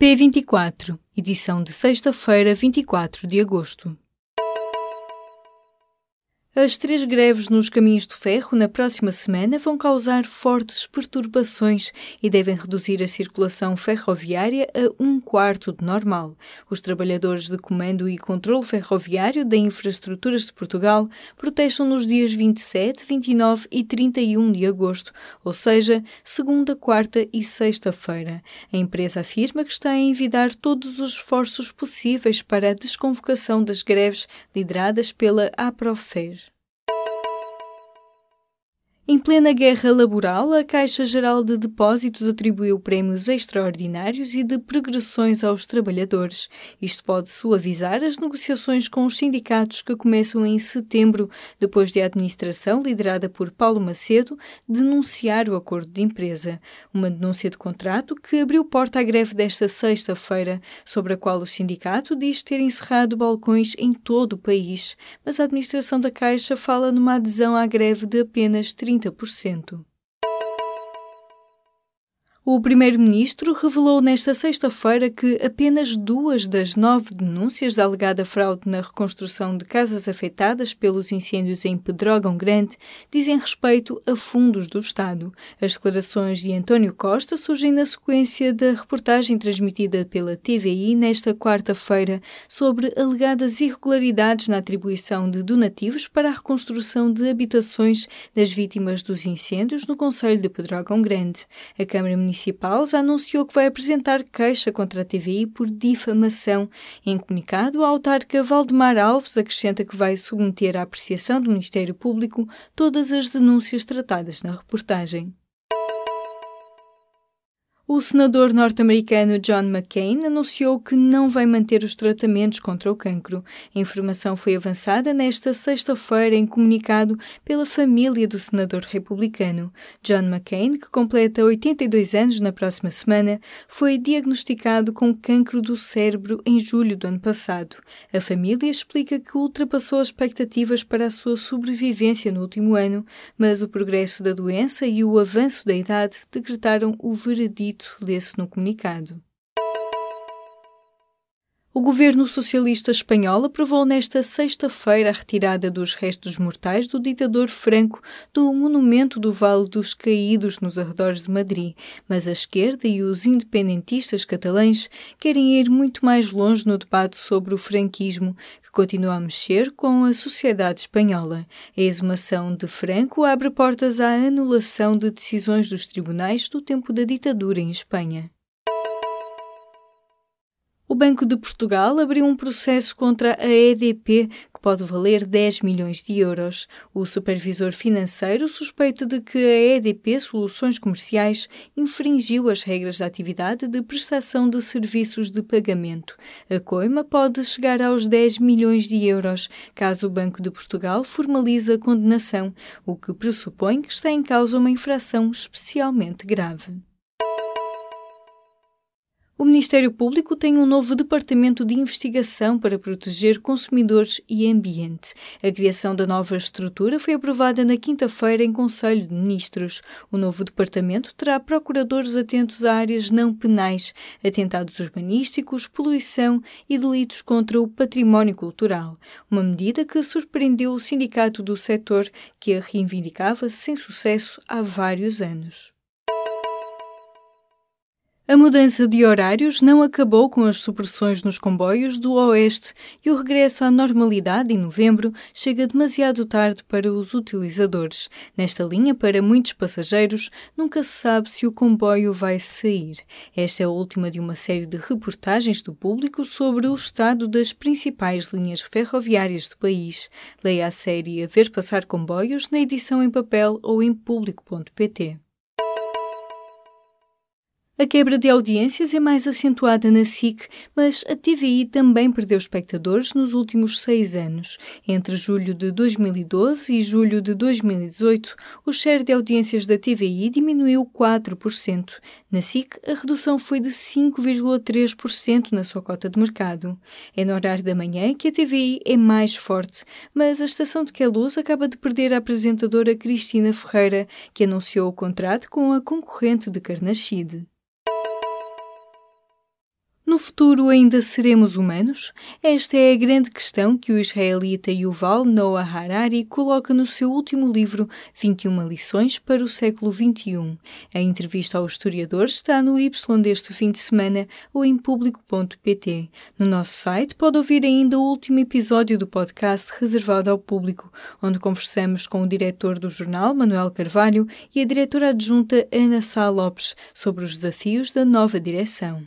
P24, edição de sexta-feira, 24 de agosto. As três greves nos caminhos de ferro na próxima semana vão causar fortes perturbações e devem reduzir a circulação ferroviária a um quarto de normal. Os trabalhadores de comando e controle ferroviário da Infraestruturas de Portugal protestam nos dias 27, 29 e 31 de agosto, ou seja, segunda, quarta e sexta-feira. A empresa afirma que está a envidar todos os esforços possíveis para a desconvocação das greves lideradas pela APROFER. Em plena guerra laboral, a Caixa Geral de Depósitos atribuiu prémios extraordinários e de progressões aos trabalhadores. Isto pode suavizar as negociações com os sindicatos que começam em setembro, depois de a administração, liderada por Paulo Macedo, denunciar o acordo de empresa. Uma denúncia de contrato que abriu porta à greve desta sexta-feira, sobre a qual o sindicato diz ter encerrado balcões em todo o país. Mas a administração da Caixa fala numa adesão à greve de apenas 30 30%. O Primeiro-Ministro revelou nesta sexta-feira que apenas duas das nove denúncias da alegada fraude na reconstrução de casas afetadas pelos incêndios em Pedrógão Grande dizem respeito a fundos do Estado. As declarações de António Costa surgem na sequência da reportagem transmitida pela TVI nesta quarta-feira sobre alegadas irregularidades na atribuição de donativos para a reconstrução de habitações das vítimas dos incêndios no Conselho de Pedrógão Grande. A Câmara Municipal Municipal já anunciou que vai apresentar queixa contra a TVI por difamação. Em comunicado, a autarca Valdemar Alves acrescenta que vai submeter à apreciação do Ministério Público todas as denúncias tratadas na reportagem. O senador norte-americano John McCain anunciou que não vai manter os tratamentos contra o cancro. A informação foi avançada nesta sexta-feira em comunicado pela família do senador republicano. John McCain, que completa 82 anos na próxima semana, foi diagnosticado com cancro do cérebro em julho do ano passado. A família explica que ultrapassou as expectativas para a sua sobrevivência no último ano, mas o progresso da doença e o avanço da idade decretaram o veredito lê-se no comunicado. O governo socialista espanhol aprovou nesta sexta-feira a retirada dos restos mortais do ditador Franco do monumento do Vale dos Caídos nos arredores de Madrid, mas a esquerda e os independentistas catalães querem ir muito mais longe no debate sobre o franquismo, que continua a mexer com a sociedade espanhola. A exumação de Franco abre portas à anulação de decisões dos tribunais do tempo da ditadura em Espanha. O Banco de Portugal abriu um processo contra a EDP que pode valer 10 milhões de euros. O supervisor financeiro suspeita de que a EDP Soluções Comerciais infringiu as regras da atividade de prestação de serviços de pagamento. A coima pode chegar aos 10 milhões de euros caso o Banco de Portugal formalize a condenação, o que pressupõe que está em causa uma infração especialmente grave. O Ministério Público tem um novo departamento de investigação para proteger consumidores e ambiente. A criação da nova estrutura foi aprovada na quinta-feira em Conselho de Ministros. O novo departamento terá procuradores atentos a áreas não penais, atentados urbanísticos, poluição e delitos contra o património cultural. Uma medida que surpreendeu o sindicato do setor, que a reivindicava sem sucesso há vários anos. A mudança de horários não acabou com as supressões nos comboios do Oeste e o regresso à normalidade em novembro chega demasiado tarde para os utilizadores. Nesta linha, para muitos passageiros, nunca se sabe se o comboio vai sair. Esta é a última de uma série de reportagens do público sobre o estado das principais linhas ferroviárias do país. Leia a série A Ver Passar Comboios na edição em papel ou em público.pt. A quebra de audiências é mais acentuada na SIC, mas a TVI também perdeu espectadores nos últimos seis anos. Entre julho de 2012 e julho de 2018, o share de audiências da TVI diminuiu 4%. Na SIC, a redução foi de 5,3% na sua cota de mercado. É no horário da manhã que a TVI é mais forte, mas a estação de Queluz acaba de perder a apresentadora Cristina Ferreira, que anunciou o contrato com a concorrente de Carnaxide. No futuro ainda seremos humanos? Esta é a grande questão que o israelita Yuval Noah Harari coloca no seu último livro 21 lições para o século XXI. A entrevista ao historiador está no Y deste fim de semana ou em público.pt. No nosso site pode ouvir ainda o último episódio do podcast reservado ao público, onde conversamos com o diretor do jornal, Manuel Carvalho, e a diretora adjunta Ana Sá Lopes sobre os desafios da nova direção.